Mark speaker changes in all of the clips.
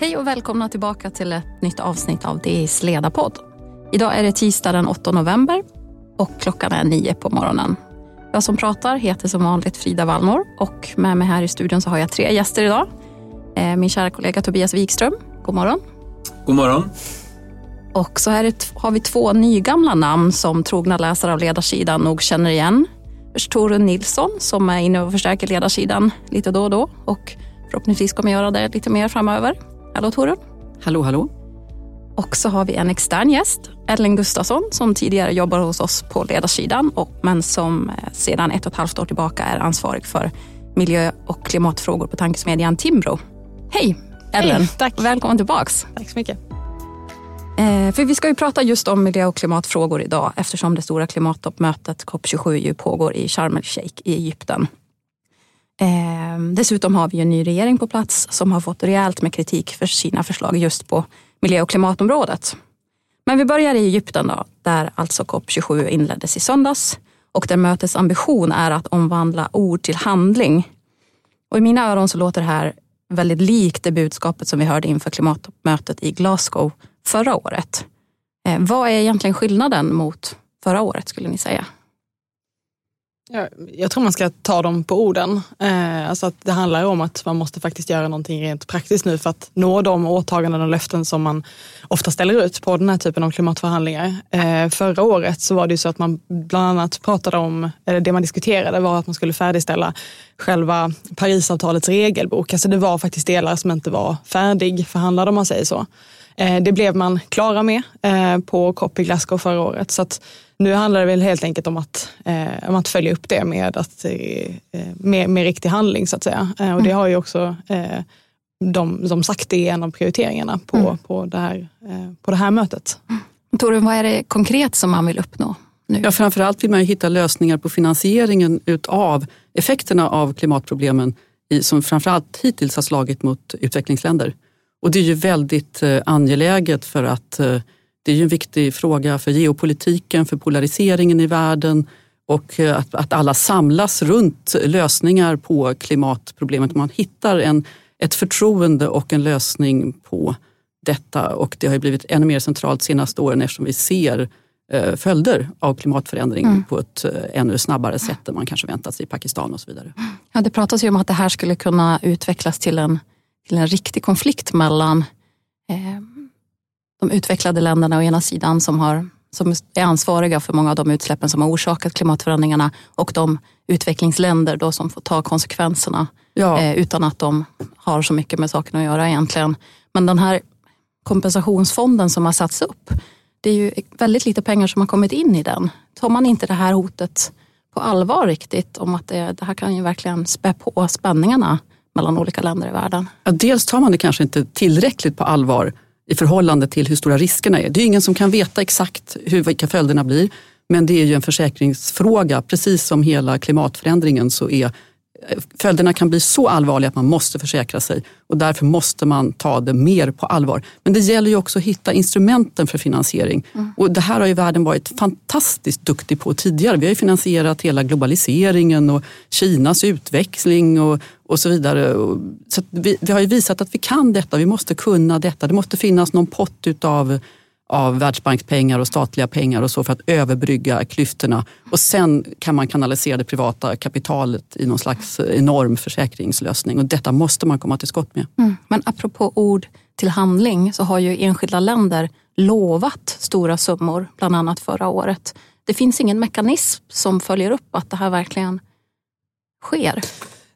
Speaker 1: Hej och välkomna tillbaka till ett nytt avsnitt av DIs ledarpodd. Idag är det tisdag den 8 november och klockan är nio på morgonen. Jag som pratar heter som vanligt Frida Wallnor och med mig här i studion så har jag tre gäster idag. Eh, min kära kollega Tobias Wikström, god morgon.
Speaker 2: God morgon.
Speaker 1: Och så här har vi två nygamla namn som trogna läsare av ledarsidan nog känner igen. Först Torun Nilsson som är inne och förstärker ledarsidan lite då och då och förhoppningsvis kommer göra det lite mer framöver. Hallå Torun.
Speaker 3: Hallå, hallå.
Speaker 1: Och så har vi en extern gäst, Ellen Gustafsson, som tidigare jobbar hos oss på ledarsidan, och, men som eh, sedan ett och ett halvt år tillbaka är ansvarig för miljö och klimatfrågor på tankesmedjan Timbro. Hej Ellen!
Speaker 4: Hej, tack.
Speaker 1: Välkommen tillbaks.
Speaker 4: Tack så mycket.
Speaker 1: Eh, för vi ska ju prata just om miljö och klimatfrågor idag eftersom det stora klimattoppmötet COP27 ju pågår i Sharm el-Sheikh i Egypten. Eh, dessutom har vi en ny regering på plats som har fått rejält med kritik för sina förslag just på miljö och klimatområdet. Men vi börjar i Egypten då, där alltså COP27 inleddes i söndags och där mötets ambition är att omvandla ord till handling. Och I mina öron så låter det här väldigt likt det budskapet som vi hörde inför klimattoppmötet i Glasgow förra året. Eh, vad är egentligen skillnaden mot förra året skulle ni säga?
Speaker 4: Jag, jag tror man ska ta dem på orden. Eh, alltså att det handlar om att man måste faktiskt göra någonting rent praktiskt nu för att nå de åtaganden och löften som man ofta ställer ut på den här typen av klimatförhandlingar. Eh, förra året så var det ju så att man bland annat pratade om, eller det man diskuterade var att man skulle färdigställa själva Parisavtalets regelbok. Alltså det var faktiskt delar som inte var färdigförhandlade om man säger så. Eh, det blev man klara med eh, på COP i Glasgow förra året. Så att nu handlar det väl helt enkelt om att, eh, om att följa upp det med, att, med, med riktig handling så att säga. Och det har ju också de, de sagt är en av prioriteringarna på, mm. på, det, här, på det här mötet.
Speaker 1: Torun, vad är det konkret som man vill uppnå? Nu?
Speaker 3: Ja, framförallt vill man hitta lösningar på finansieringen utav effekterna av klimatproblemen som framförallt hittills har slagit mot utvecklingsländer. Och det är ju väldigt eh, angeläget för att eh, det är ju en viktig fråga för geopolitiken, för polariseringen i världen och eh, att, att alla samlas runt lösningar på klimatproblemet. Man hittar en, ett förtroende och en lösning på detta och det har blivit ännu mer centralt senaste åren eftersom vi ser följder av klimatförändring mm. på ett ännu snabbare sätt än man kanske väntat sig i Pakistan och så vidare.
Speaker 1: Ja, det pratas ju om att det här skulle kunna utvecklas till en till en riktig konflikt mellan eh, de utvecklade länderna å ena sidan som, har, som är ansvariga för många av de utsläppen som har orsakat klimatförändringarna och de utvecklingsländer då som får ta konsekvenserna ja. eh, utan att de har så mycket med saken att göra egentligen. Men den här kompensationsfonden som har satts upp, det är ju väldigt lite pengar som har kommit in i den. Tar man inte det här hotet på allvar riktigt om att det, det här kan ju verkligen spä på spänningarna mellan olika länder i världen?
Speaker 3: Ja, dels tar man det kanske inte tillräckligt på allvar i förhållande till hur stora riskerna är. Det är ingen som kan veta exakt hur, vilka följderna blir. Men det är ju en försäkringsfråga. Precis som hela klimatförändringen så är följderna kan bli så allvarliga att man måste försäkra sig och därför måste man ta det mer på allvar. Men det gäller ju också att hitta instrumenten för finansiering. Mm. Och det här har ju världen varit fantastiskt duktig på tidigare. Vi har ju finansierat hela globaliseringen och Kinas utväxling och, och så vidare. Så vi, vi har ju visat att vi kan detta, vi måste kunna detta. Det måste finnas någon pott utav av Världsbankspengar och statliga pengar och så för att överbrygga klyftorna. Och sen kan man kanalisera det privata kapitalet i någon slags eh, enorm försäkringslösning och detta måste man komma till skott med.
Speaker 1: Mm. Men apropå ord till handling så har ju enskilda länder lovat stora summor, bland annat förra året. Det finns ingen mekanism som följer upp att det här verkligen sker.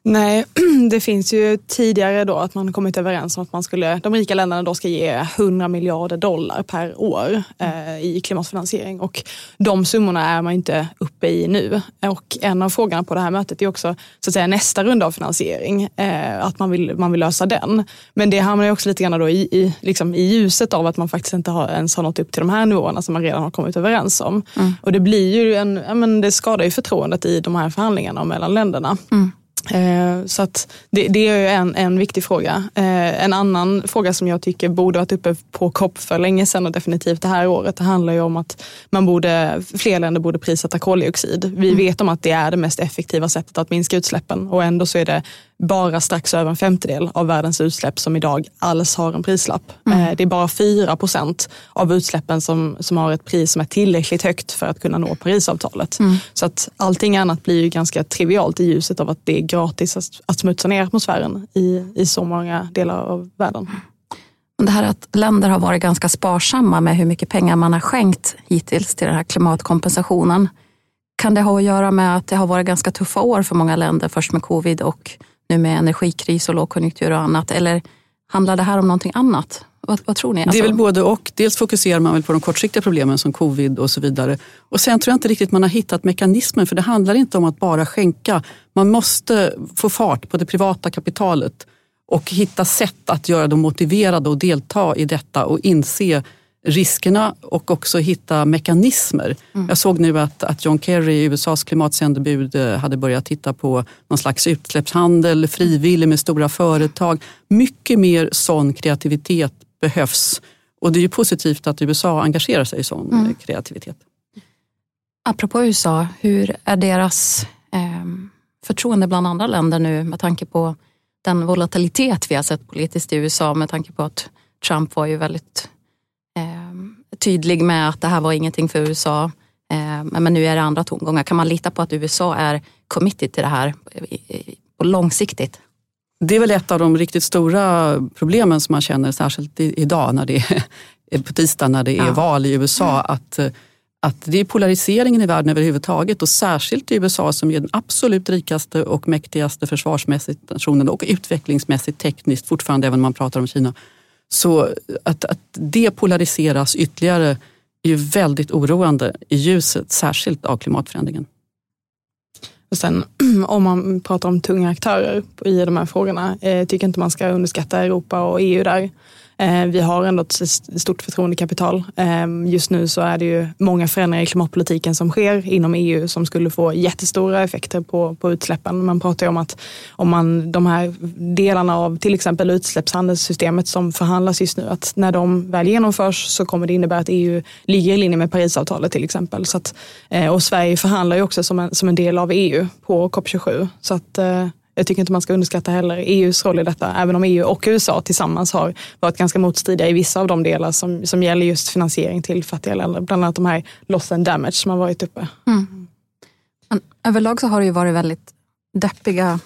Speaker 4: Nej, det finns ju tidigare då att man kommit överens om att man skulle, de rika länderna då ska ge 100 miljarder dollar per år eh, i klimatfinansiering och de summorna är man inte uppe i nu. Och en av frågorna på det här mötet är också så att säga, nästa runda av finansiering, eh, att man vill, man vill lösa den. Men det hamnar ju också lite grann då i, i, liksom i ljuset av att man faktiskt inte har, ens har nått upp till de här nivåerna som man redan har kommit överens om. Mm. Och det blir ju en, ja, men det skadar ju förtroendet i de här förhandlingarna mellan länderna. Mm. Eh, så att det, det är en, en viktig fråga. Eh, en annan fråga som jag tycker borde varit uppe på COP för länge sedan och definitivt det här året, det handlar ju om att man borde, fler länder borde prissätta koldioxid. Vi mm. vet om att det är det mest effektiva sättet att minska utsläppen och ändå så är det bara strax över en femtedel av världens utsläpp som idag alls har en prislapp.
Speaker 1: Mm.
Speaker 4: Eh, Det är bara 4 procent av utsläppen som, som har ett pris som är tillräckligt högt för att kunna nå Parisavtalet.
Speaker 1: Mm.
Speaker 4: Så att allting annat blir ju ganska trivialt i ljuset av att det är gratis att, att smutsa ner atmosfären i, i så många delar av världen.
Speaker 1: Det här att länder har varit ganska sparsamma med hur mycket pengar man har skänkt hittills till den här klimatkompensationen. Kan det ha att göra med att det har varit ganska tuffa år för många länder, först med covid och nu med energikris och lågkonjunktur och annat? Eller handlar det här om någonting annat? Vad, vad tror ni?
Speaker 3: Det är
Speaker 1: Alltså-
Speaker 3: väl både och. Dels fokuserar man väl på de kortsiktiga problemen som covid och så vidare. Och sen tror jag inte riktigt man har hittat mekanismen för det handlar inte om att bara skänka. Man måste få fart på det privata kapitalet och hitta sätt att göra dem motiverade att delta i detta och inse riskerna och också hitta mekanismer. Jag såg nu att, att John Kerry, USAs klimatsändebud, eh, hade börjat titta på någon slags utsläppshandel, frivillig med stora företag. Mycket mer sån kreativitet behövs. Och det är ju positivt att USA engagerar sig i sån
Speaker 1: Mm.
Speaker 3: eh, kreativitet.
Speaker 1: Apropå USA, hur är deras eh, förtroende bland andra länder nu med tanke på den volatilitet vi har sett politiskt i USA med tanke på att Trump var ju väldigt tydlig med att det här var ingenting för USA. Eh, men nu är det andra tongångar. Kan man lita på att USA är committed till det här på långsiktigt?
Speaker 3: Det är väl ett av de riktigt stora problemen som man känner särskilt idag när det är på tisdag när det är
Speaker 1: Ja.
Speaker 3: val i USA. Att, eh, att det är polariseringen i världen överhuvudtaget och särskilt i USA som är den absolut rikaste och mäktigaste försvarsmässigt nationen och utvecklingsmässigt tekniskt fortfarande även om man pratar om Kina. Så att, att det polariseras ytterligare är ju väldigt oroande i ljuset särskilt av klimatförändringen.
Speaker 4: Och sen om man pratar om tunga aktörer i de här frågorna, eh, tycker inte man ska underskatta Europa och EU där. Eh, vi har ändå ett stort förtroendekapital. Ehm, just nu så är det ju många förändringar i klimatpolitiken som sker inom EU som skulle få jättestora effekter på, på utsläppen. Man pratar ju om att om man, de här delarna av till exempel utsläppshandelssystemet som förhandlas just nu, att när de väl genomförs så kommer det innebära att EU ligger i linje med Parisavtalet till exempel. Så att, eh, och Sverige förhandlar ju också som en, som en del av EU på COP27. Så att, eh, jag tycker inte man ska underskatta heller EUs roll i detta, även om EU och USA tillsammans har varit ganska motstridiga i vissa av de delar som, som gäller just finansiering till fattiga länder. Bland annat de här loss and damage som har varit uppe. Mm.
Speaker 1: Men överlag så har det ju varit väldigt deppiga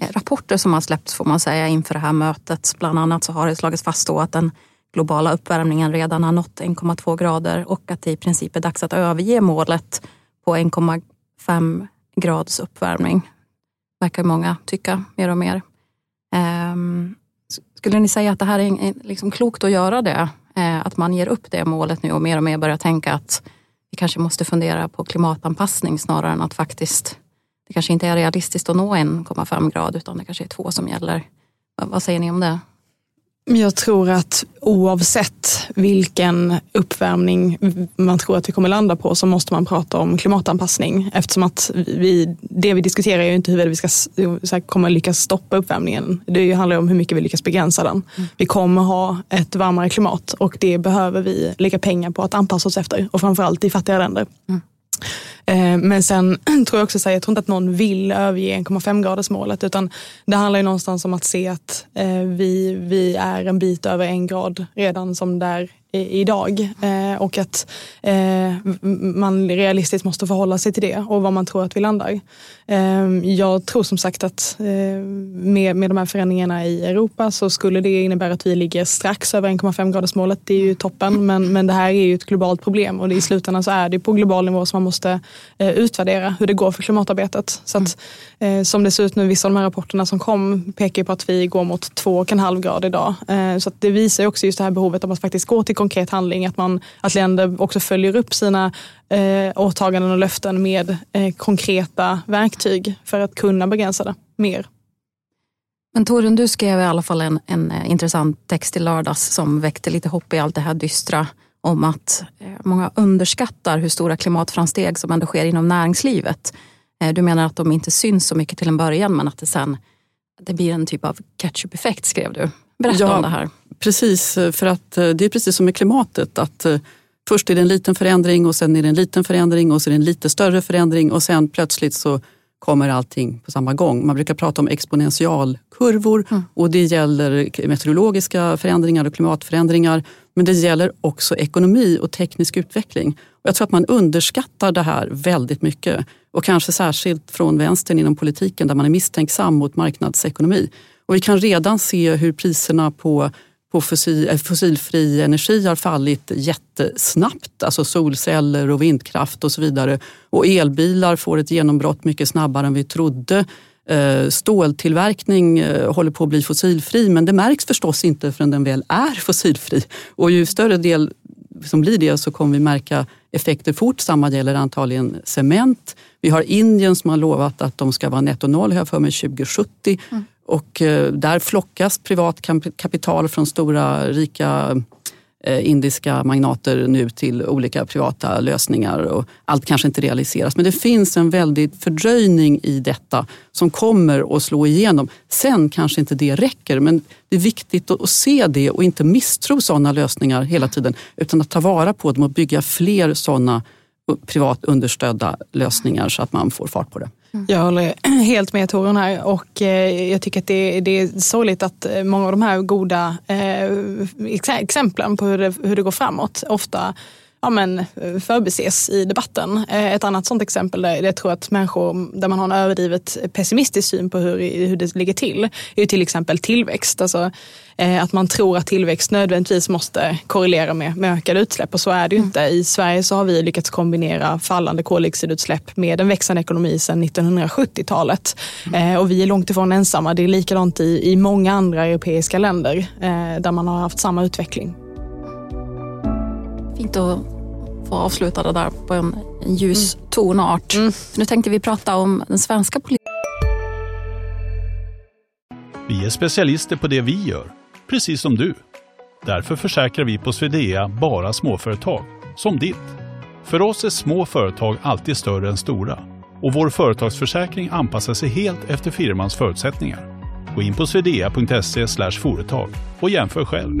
Speaker 1: eh, rapporter som har släppts får man säga inför det här mötet. Bland annat så har det slagits fast då att den globala uppvärmningen redan har nått 1,2 grader och att det i princip är dags att överge målet på 1,5 grads uppvärmning. Verkar många tycka mer och mer. Ehm, skulle ni säga att det här är liksom klokt att göra det? Eh, att man ger upp det målet nu och mer och mer börjar tänka att vi kanske måste fundera på klimatanpassning snarare än att faktiskt det kanske inte är realistiskt att nå 1,5 grad utan det kanske är två som gäller. Vad säger ni om det?
Speaker 4: Jag tror att oavsett vilken uppvärmning man tror att vi kommer landa på så måste man prata om klimatanpassning eftersom att vi, det vi diskuterar är ju inte huruvida vi ska så kommer lyckas stoppa uppvärmningen. Det handlar ju om hur mycket vi lyckas begränsa den. Vi kommer ha ett varmare klimat och det behöver vi lägga pengar på att anpassa oss efter och framförallt i fattiga länder. Eh, Eh, men sen tror jag också att jag tror inte att någon vill överge 1,5 gradersmålet utan det handlar ju någonstans om att se att eh, vi, vi är en bit över en grad redan som där idag eh, och att eh, man realistiskt måste förhålla sig till det och vad man tror att vi landar. Eh, Jag tror som sagt att eh, med, med de här förändringarna i Europa så skulle det innebära att vi ligger strax över 1,5 gradersmålet. Det är ju toppen men, men det här är ju ett globalt problem och det, i slutändan så är det på global nivå som man måste eh, utvärdera hur det går för klimatarbetet. Så att, eh, som det ser ut nu, vissa av de här rapporterna som kom pekar på att vi går mot 2,5 grader idag. Eh, så att det visar ju också just det här behovet av att faktiskt gå till konkret handling, att, man, att länder också följer upp sina eh, åtaganden och löften med eh, konkreta verktyg för att kunna begränsa det mer.
Speaker 1: Men Torun, du skrev i alla fall en, en eh, intressant text i lördags som väckte lite hopp i allt det här dystra om att eh, många underskattar hur stora klimatframsteg som ändå sker inom näringslivet. Eh, Du menar att de inte syns så mycket till en början men att det sen det blir en typ av catch-up-effekt skrev du. Berätta
Speaker 3: Ja.
Speaker 1: om det här.
Speaker 3: Precis, eh, för att eh, det är precis som med klimatet. att eh, Först är det en liten förändring och sen är det en liten förändring och sen är det en lite större förändring och sen plötsligt så kommer allting på samma gång. Man brukar prata om exponentialkurvor mm. och det gäller meteorologiska förändringar och klimatförändringar. Men det gäller också ekonomi och teknisk utveckling. Och jag tror att man underskattar det här väldigt mycket. Och kanske särskilt från vänstern inom politiken där man är misstänksam mot marknadsekonomi. Och vi kan redan se hur priserna på på fossil, eh, fossilfri energi har fallit jättesnabbt. Alltså solceller och vindkraft och så vidare. Och elbilar får ett genombrott mycket snabbare än vi trodde. Eh, ståltillverkning eh, håller på att bli fossilfri men det märks förstås inte förrän den väl är fossilfri. Och ju större del som blir det så kommer vi märka effekter fort. Samma gäller antagligen cement. Vi har Indien som har lovat att de ska vara netto noll, jag för mig, 2070. Mm. Och eh, där flockas privat kapital från stora rika eh, indiska magnater nu till olika privata lösningar och allt kanske inte realiseras. Men det finns en väldig fördröjning i detta som kommer att slå igenom. Sen kanske inte det räcker men det är viktigt att se det och inte misstro sådana lösningar hela tiden utan att ta vara på dem och bygga fler sådana privat understödda lösningar så att man får fart på det.
Speaker 4: Mm. Jag håller helt med Torun här och eh, jag tycker att det, det är sorgligt att eh, många av de här goda eh, exemplen på hur det, hur det går framåt ofta ja, men, förbises i debatten. Ett annat sånt exempel där jag tror att människor där man har en överdrivet pessimistisk syn på hur, hur det ligger till är till exempel tillväxt. Alltså, Eh, att man tror att tillväxt nödvändigtvis måste korrelera med, med ökade utsläpp och så är det ju mm. inte. I Sverige så har vi lyckats kombinera fallande koldioxidutsläpp med en växande ekonomi sedan 1970-talet. Mm. Eh, och vi är långt ifrån ensamma. Det är likadant i, i många andra europeiska länder eh, där man har haft samma utveckling.
Speaker 1: Fint att få avsluta det där på en, en ljus mm. tonart. Mm. nu tänkte vi prata om den svenska politiken.
Speaker 2: Vi är specialister på det vi gör precis som du. Därför försäkrar vi på Swedea bara småföretag, som ditt. För oss är små företag alltid större än stora och vår företagsförsäkring anpassar sig helt efter firmans förutsättningar. Gå in på swedea.se företag och jämför själv.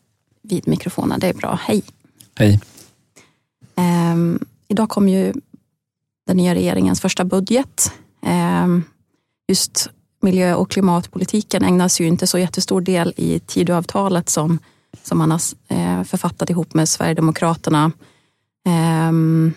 Speaker 1: vid mikrofonen. Det är bra. Hej!
Speaker 5: Hej!
Speaker 1: Um, idag kom ju den nya regeringens första budget. Um, just miljö och klimatpolitiken ägnas ju inte så jättestor del i Tidöavtalet som, som man har eh, författat ihop med Sverigedemokraterna. Um,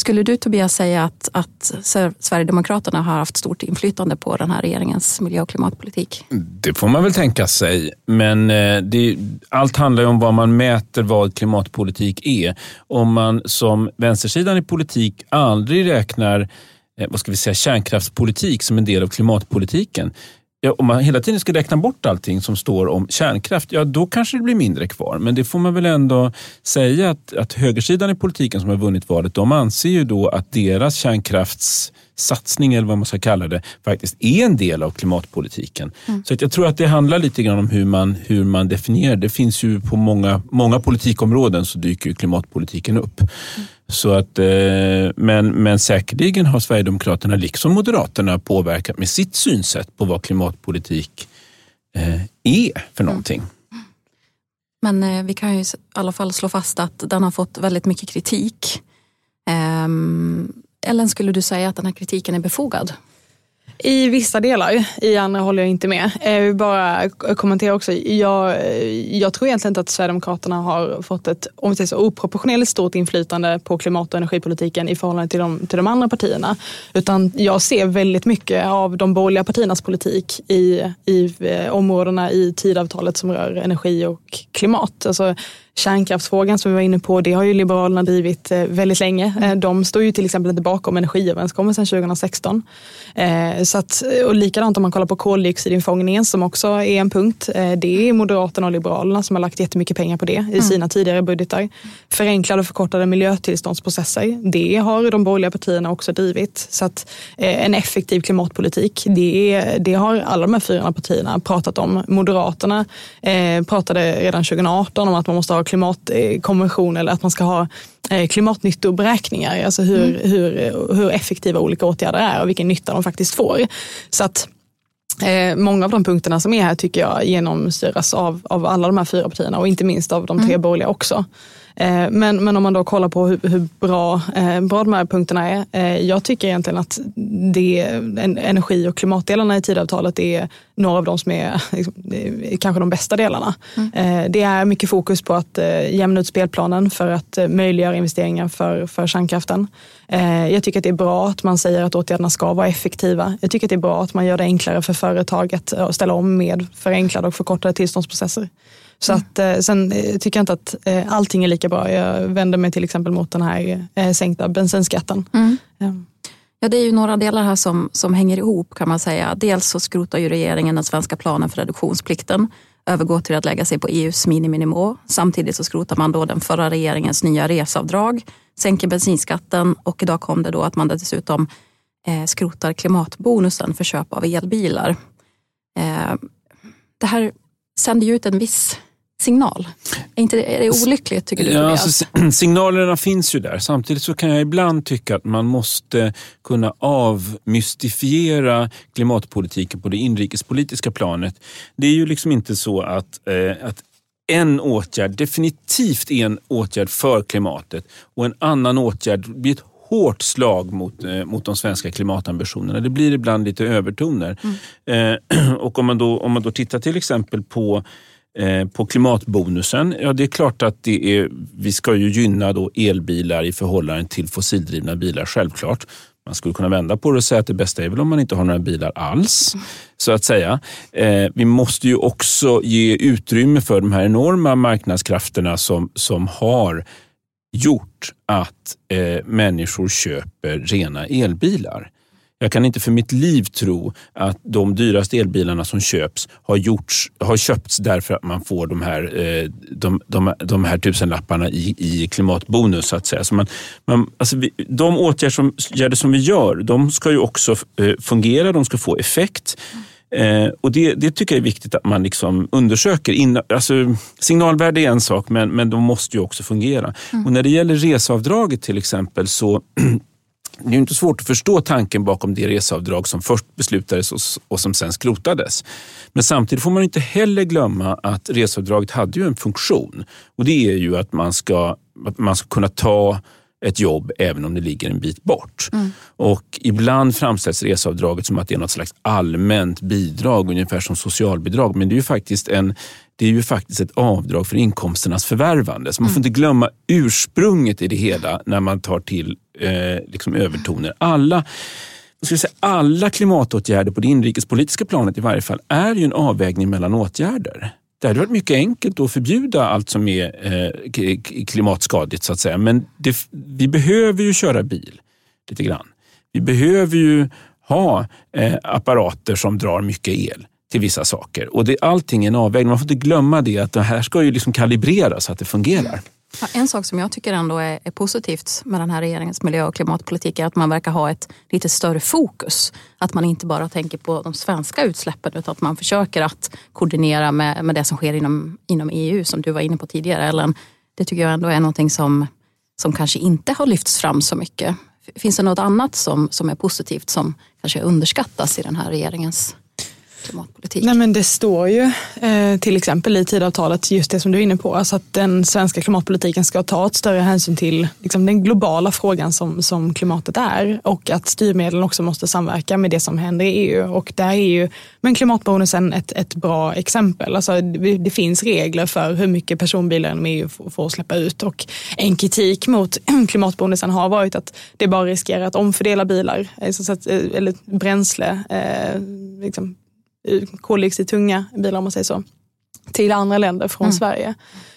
Speaker 1: skulle du Tobias säga att, att Sverigedemokraterna har haft stort inflytande på den här regeringens miljö och klimatpolitik?
Speaker 5: Det får man väl tänka sig, men eh, det, allt handlar ju om vad man mäter vad klimatpolitik är. Om man som vänstersidan i politik aldrig räknar eh, vad ska vi säga, kärnkraftspolitik som en del av klimatpolitiken, Ja, om man hela tiden ska räkna bort allting som står om kärnkraft, ja då kanske det blir mindre kvar. Men det får man väl ändå säga att, att högersidan i politiken som har vunnit valet, de anser ju då att deras kärnkrafts kärnkraftssatsning, eller vad man ska kalla det, faktiskt är en del av klimatpolitiken. Mm. Så att jag tror att det handlar lite grann om hur man, hur man definierar. Det finns ju på många, många politikområden så dyker klimatpolitiken upp. Mm. Så att, eh, men, men säkerligen har Sverigedemokraterna liksom Moderaterna påverkat med sitt synsätt på vad klimatpolitik eh, är för mm. någonting.
Speaker 1: Men eh, vi kan ju i alla fall slå fast att den har fått väldigt mycket kritik. Ehm, Ellen, skulle du säga att den här kritiken är befogad?
Speaker 4: I vissa delar, i andra håller jag inte med. Eh, jag vill bara kommentera också. Jag, eh, jag tror egentligen inte att Sverigedemokraterna har fått ett om vi säger så, oproportionerligt stort inflytande på klimat och energipolitiken i förhållande till de, till de andra partierna. Utan jag ser väldigt mycket av de borgerliga partiernas politik i, i eh, områdena i tidavtalet som rör energi och klimat. Alltså, Kärnkraftsfrågan som vi var inne på, det har ju Liberalerna drivit eh, väldigt länge. Eh, de står ju till exempel inte bakom energiöverenskommelsen 2016. Eh, så att, och likadant om man kollar på koldioxidinfångningen som också är en punkt. Det är Moderaterna och Liberalerna som har lagt jättemycket pengar på det i mm. sina tidigare budgetar. Förenklade och förkortade miljötillståndsprocesser, det har de borgerliga partierna också drivit. Så att en effektiv klimatpolitik, det, det har alla de här fyra partierna pratat om. Moderaterna pratade redan 2018 om att man måste ha klimatkonvention eller att man ska ha eh, klimatnyttoberäkningar, alltså hur, mm. hur, hur effektiva olika åtgärder är och vilken nytta de faktiskt får. Så att Eh, många av de punkterna som är här tycker jag genomsyras av, av alla de här fyra partierna och inte minst av de tre mm. borgerliga också. Eh, men, men om man då kollar på hur, hur bra, eh, bra de här punkterna är. Eh, jag tycker egentligen att det, energi och klimatdelarna i tidavtalet är några av de som är, liksom, kanske de bästa delarna. Mm. Det är mycket fokus på att jämna ut spelplanen för att möjliggöra investeringar för, för kärnkraften. Jag tycker att det är bra att man säger att åtgärderna ska vara effektiva. Jag tycker att det är bra att man gör det enklare för företaget att ställa om med förenklade och förkortade tillståndsprocesser. Så att, eh, sen eh, tycker jag inte att eh, allting är lika bra. Jag vänder mig till exempel mot den här sänkta bensinskatten. Mm.
Speaker 1: Ja. Ja, det är ju några delar här som, som hänger ihop kan man säga. Dels så skrotar ju regeringen den svenska planen för reduktionsplikten, övergår till att lägga sig på EUs miniminivå. Samtidigt så skrotar man då den förra regeringens nya resavdrag, sänker bensinskatten och idag kom det då att man dessutom eh, skrotar klimatbonusen för köp av elbilar. Eh, det här sänder ju ut en viss signal. Är, inte, är det olyckligt tycker du? Ja, alltså,
Speaker 5: signalerna finns ju där. Samtidigt så kan jag ibland tycka att man måste kunna avmystifiera klimatpolitiken på det inrikespolitiska planet. Det är ju liksom inte så att, eh, att en åtgärd definitivt är en åtgärd för klimatet och en annan åtgärd blir ett hårt slag mot, eh, mot de svenska klimatambitionerna. Det blir ibland lite övertoner. Mm. Eh, och om man, då, om man då tittar till exempel på Eh, på klimatbonusen, ja det är klart att det är, vi ska ju gynna då elbilar i förhållande till fossildrivna bilar, självklart. Man skulle kunna vända på det och säga att det bästa är väl om man inte har några bilar alls, så att säga. Eh, vi måste ju också ge utrymme för de här enorma marknadskrafterna som, som har gjort att eh, människor köper rena elbilar. Jag kan inte för mitt liv tro att de dyraste elbilarna som köps har, gjorts, har köpts därför att man får de här, eh, de, de, de här tusenlapparna i, i klimatbonus. Så att säga. Så man, man, alltså vi, de åtgärder som vi gör, de ska ju också eh, fungera, de ska få effekt. Eh, och det, det, tycker jag är viktigt att man liksom undersöker. In, alltså, signalvärde är en sak, men, men de måste ju också fungera. Mm. Och när det gäller reseavdraget till exempel så det är inte svårt att förstå tanken bakom det reseavdrag som först beslutades och, som sen skrotades. Men samtidigt får man inte heller glömma att reseavdraget hade ju en funktion och det är ju att man ska, att man ska kunna ta ett jobb även om det ligger en bit bort. Mm. Och ibland framställs reseavdraget som att det är något slags allmänt bidrag, ungefär som socialbidrag. Men det är ju faktiskt, en, det är ju faktiskt ett avdrag för inkomsternas förvärvande. Så man får mm. inte glömma ursprunget i det hela när man tar till eh, liksom övertoner. Alla jag skulle säga, alla klimatåtgärder på det inrikespolitiska planet i varje fall är ju en avvägning mellan åtgärder. Det hade varit mycket enkelt att förbjuda allt som är eh, klimatskadligt så att säga. Men det, vi behöver ju köra bil lite grann. Vi behöver ju ha eh, apparater som drar mycket el till vissa saker. Och det, allting är en avvägning. Man får inte glömma det att det här ska ju liksom kalibreras så att det fungerar.
Speaker 1: En sak som jag tycker ändå är, är, positivt med den här regeringens miljö och klimatpolitik är att man verkar ha ett lite större fokus. Att man inte bara tänker på de svenska utsläppen utan att man försöker att koordinera med, med det som sker inom, inom EU som du var inne på tidigare Ellen. Det tycker jag ändå är någonting som, som kanske inte har lyfts fram så mycket. Finns det något annat som, som är positivt som kanske underskattas i den här regeringens klimatpolitik?
Speaker 4: Nej, men det står ju eh, till exempel i tidavtalet just det som du är inne på, alltså att den svenska klimatpolitiken ska ta ett större hänsyn till liksom, den globala frågan som, som klimatet är och att styrmedlen också måste samverka med det som händer i EU. Och där är ju men klimatbonusen ett, ett bra exempel. Alltså, det, det finns regler för hur mycket personbilar inom EU får, får släppa ut och en kritik mot klimatbonusen har varit att det bara riskerar att omfördela bilar, alltså, att, eh, eller bränsle, eh, liksom, koldioxidtunga bilar om man säger så, till andra länder från mm. Sverige.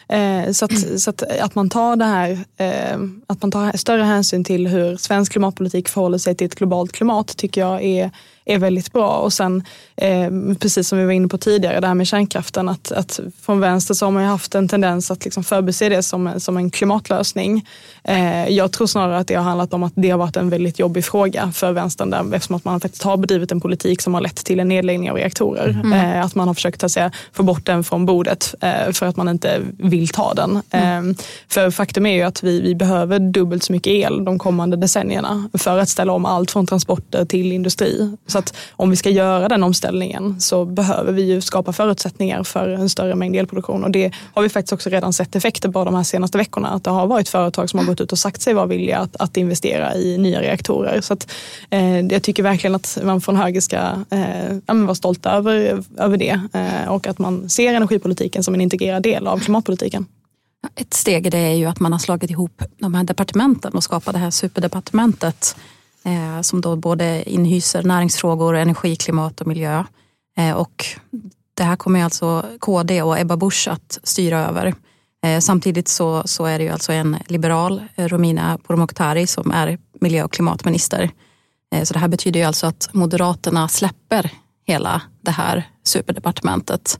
Speaker 4: Eh, så att, så att, att, man tar det här, eh, att man tar större hänsyn till hur svensk klimatpolitik förhåller sig till ett globalt klimat tycker jag är är väldigt bra. Och sen, eh, precis som vi var inne på tidigare, det här med kärnkraften, att, att från vänster så har man haft en tendens att liksom förbise det som, som en klimatlösning. Eh, jag tror snarare att det har handlat om att det har varit en väldigt jobbig fråga för vänstern, där, eftersom att man faktiskt har bedrivit en politik som har lett till en nedläggning av reaktorer. Mm. Eh, att man har försökt att säga, få bort den från bordet eh, för att man inte vill ta den. Mm. för faktum är ju att vi, vi behöver dubbelt så mycket el de kommande decennierna för att ställa om allt från transporter till industri. Så att om vi ska göra den omställningen så behöver vi ju skapa förutsättningar för en större mängd elproduktion. Och det har vi faktiskt också redan sett effekter på de här senaste veckorna. Att det har varit företag som har gått ut och sagt sig vara villiga att, att investera i nya reaktorer. Så att, eh, jag tycker verkligen att man från höger ska eh, ja, vara stolt över, över det eh, och att man ser energipolitiken som en integrerad del av klimatpolitiken.
Speaker 1: Ett steg i det är ju att man har slagit ihop de här departementen och skapat det här superdepartementet eh, som då både inhyser näringsfrågor, energi, klimat och miljö. Eh, och det här kommer alltså KD och Ebba Busch att styra över. Eh, samtidigt så, så är det ju alltså en liberal, eh, Romina Pourmokhtari, som är miljö och klimatminister. Eh, så det här betyder ju alltså att Moderaterna släpper hela det här superdepartementet.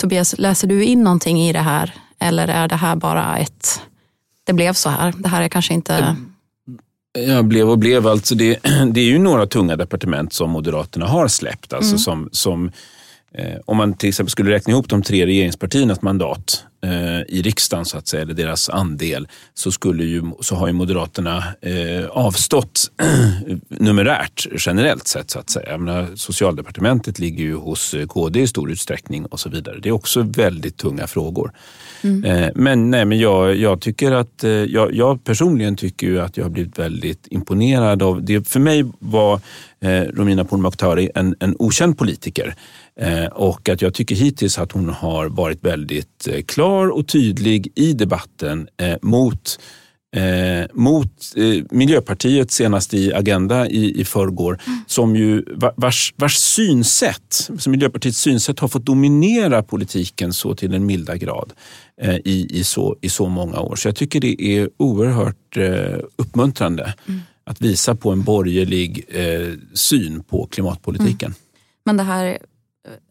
Speaker 1: Tobias, läser du in någonting i det här eller är det här bara ett, det blev så här, det här är kanske inte eh,
Speaker 5: Ja, blev och blev. Alltså det, det är ju några tunga departement som Moderaterna har släppt. Alltså mm. som, som, eh, om man till exempel skulle räkna ihop de tre regeringspartiernas mandat i riksdagen, så att säga, eller deras andel, så, skulle ju, så har ju Moderaterna eh, avstått numerärt generellt sett. så att säga. Jag menar, socialdepartementet ligger ju hos eh, KD i stor utsträckning och så vidare. Det är också väldigt tunga frågor. Mm. Eh, men, nej, men jag, jag tycker att, eh, jag, jag, personligen tycker ju att jag har blivit väldigt imponerad av det. För mig var eh, Romina Pourmokhtari en, en okänd politiker. Och att jag tycker hittills att hon har varit väldigt klar och tydlig i debatten mot eh, mot eh, Miljöpartiet senast i Agenda i, i förrgår, mm. som ju, vars, vars synsätt, som Miljöpartiets synsätt har fått dominera politiken så till en milda grad eh, i, i, så, i så många år. Så jag tycker det är oerhört eh, uppmuntrande mm att visa på en borgerlig eh, syn på klimatpolitiken. Mm.
Speaker 1: Men det här eh,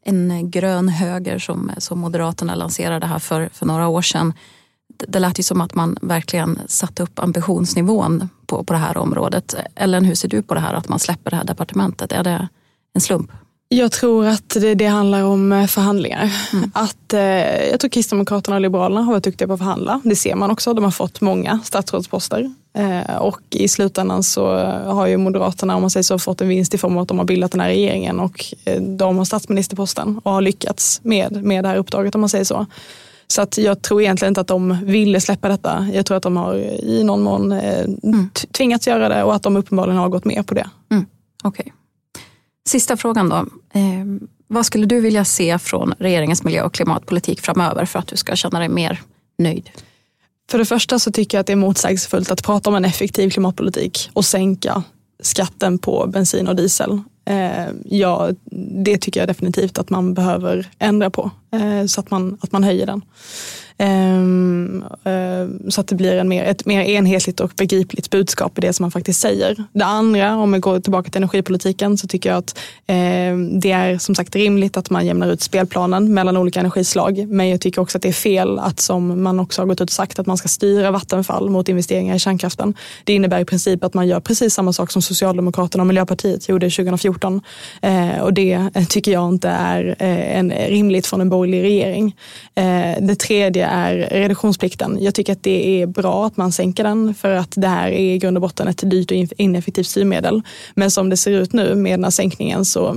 Speaker 1: en grön höger som, som Moderaterna lanserade här för, för några år sedan det lät ju som att man verkligen satte upp ambitionsnivån på, på det här området. Ellen, hur ser du på det här att man släpper det här departementet? Är det en slump?
Speaker 4: Jag tror att det, det handlar om eh, förhandlingar. Mm. Att, eh, jag tror Kristdemokraterna och Liberalerna har varit duktiga på att förhandla. Det ser man också. De har fått många statsrådsposter. Eh, och i slutändan så har ju Moderaterna, om man säger så, fått en vinst i form av att de har bildat den här regeringen och eh, de har statsministerposten och har lyckats med, med det här uppdraget om man säger så. Så att jag tror egentligen inte att de ville släppa detta. Jag tror att de har i någon mån eh, mm. tvingats göra det och att de uppenbarligen har gått med på det.
Speaker 1: Mm. Okay. Sista frågan då. Eh, vad skulle du vilja se från regeringens miljö och klimatpolitik framöver för att du ska känna dig mer nöjd?
Speaker 4: För det första så tycker jag att det är motsägelsefullt att prata om en effektiv klimatpolitik och sänka skatten på bensin och diesel. Eh, ja, det tycker jag definitivt att man behöver ändra på eh, så att man, att man höjer den. Ehm, eh, så att det blir en mer, ett mer enhetligt och begripligt budskap i det som man faktiskt säger. Det andra, om vi går tillbaka till energipolitiken, så tycker jag att ehm, det är som sagt rimligt att man jämnar ut spelplanen mellan olika energislag. Men jag tycker också att det är fel att som man också har gått ut och sagt att man ska styra Vattenfall mot investeringar i kärnkraften. Det innebär i princip att man gör precis samma sak som Socialdemokraterna och Miljöpartiet gjorde 2014. Eh, och det tycker jag inte är eh, en, rimligt från en borgerlig regering. Det tredje är reduktionsplikten. Jag tycker att det är bra att man sänker den för att det här är i grund och botten ett dyrt och ineffektivt styrmedel. Men som det ser ut nu med den här sänkningen så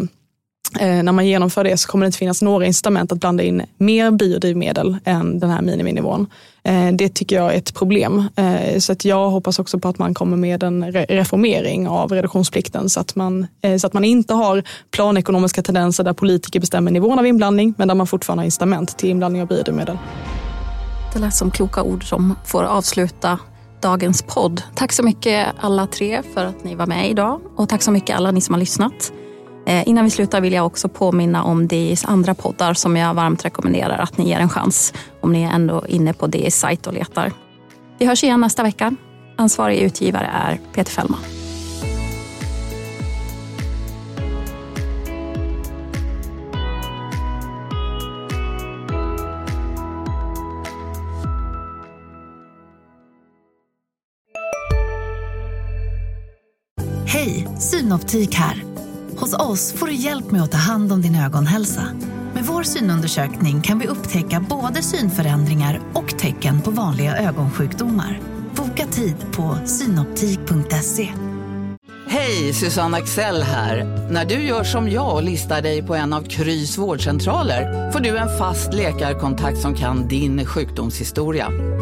Speaker 4: eh, när man genomför det så kommer det inte finnas några incitament att blanda in mer biodrivmedel än den här miniminivån. Eh, det tycker jag är ett problem. Eh, så att jag hoppas också på att man kommer med en reformering av reduktionsplikten så att man, så att man inte har planekonomiska tendenser där politiker bestämmer nivån av inblandning men där man fortfarande har incitament till inblandning av biodrivmedel.
Speaker 1: Det lät som kloka ord som får avsluta dagens podd. Tack så mycket alla tre för att ni var med idag och tack så mycket alla ni som har lyssnat. Eh, innan vi slutar vill jag också påminna om DIs andra poddar som jag varmt rekommenderar att ni ger en chans om ni är ändå inne på DIs sajt och letar. Vi hörs igen nästa vecka. Ansvarig utgivare är Peter Fällman.
Speaker 6: Hej, Synoptik här. Hos oss får du hjälp med att ta hand om din ögonhälsa. Med vår synundersökning kan vi upptäcka både synförändringar och tecken på vanliga ögonsjukdomar. Boka tid på synoptik.se.
Speaker 7: Hej, Susanne Axel här. När du gör som jag och listar dig på en av Krys vårdcentraler får du en fast läkarkontakt som kan din sjukdomshistoria.